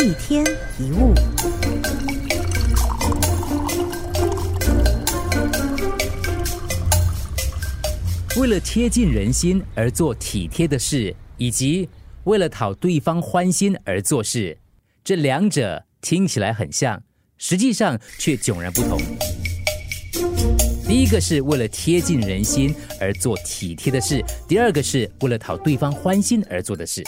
一天一物。为了贴近人心而做体贴的事，以及为了讨对方欢心而做事，这两者听起来很像，实际上却迥然不同。第一个是为了贴近人心而做体贴的事，第二个是为了讨对方欢心而做的事。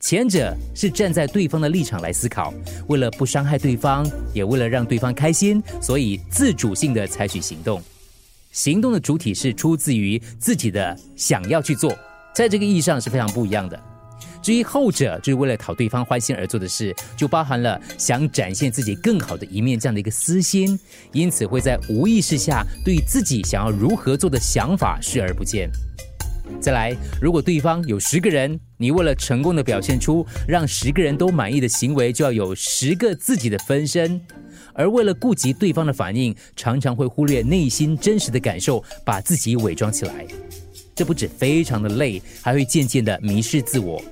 前者是站在对方的立场来思考，为了不伤害对方，也为了让对方开心，所以自主性的采取行动。行动的主体是出自于自己的想要去做，在这个意义上是非常不一样的。至于后者，就是为了讨对方欢心而做的事，就包含了想展现自己更好的一面这样的一个私心，因此会在无意识下对自己想要如何做的想法视而不见。再来，如果对方有十个人，你为了成功的表现出让十个人都满意的行为，就要有十个自己的分身。而为了顾及对方的反应，常常会忽略内心真实的感受，把自己伪装起来。这不止非常的累，还会渐渐的迷失自我。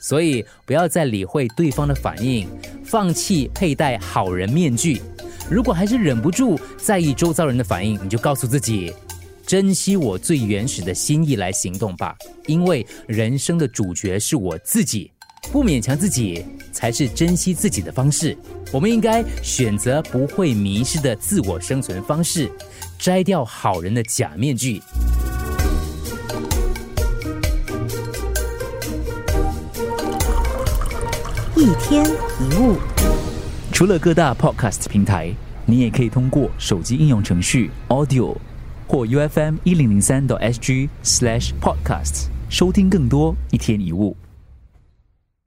所以不要再理会对方的反应，放弃佩戴好人面具。如果还是忍不住在意周遭人的反应，你就告诉自己，珍惜我最原始的心意来行动吧。因为人生的主角是我自己，不勉强自己才是珍惜自己的方式。我们应该选择不会迷失的自我生存方式，摘掉好人的假面具。一天一物，除了各大 podcast 平台，你也可以通过手机应用程序 Audio 或 U F M 一零零三 SG slash podcasts 收听更多一天一物。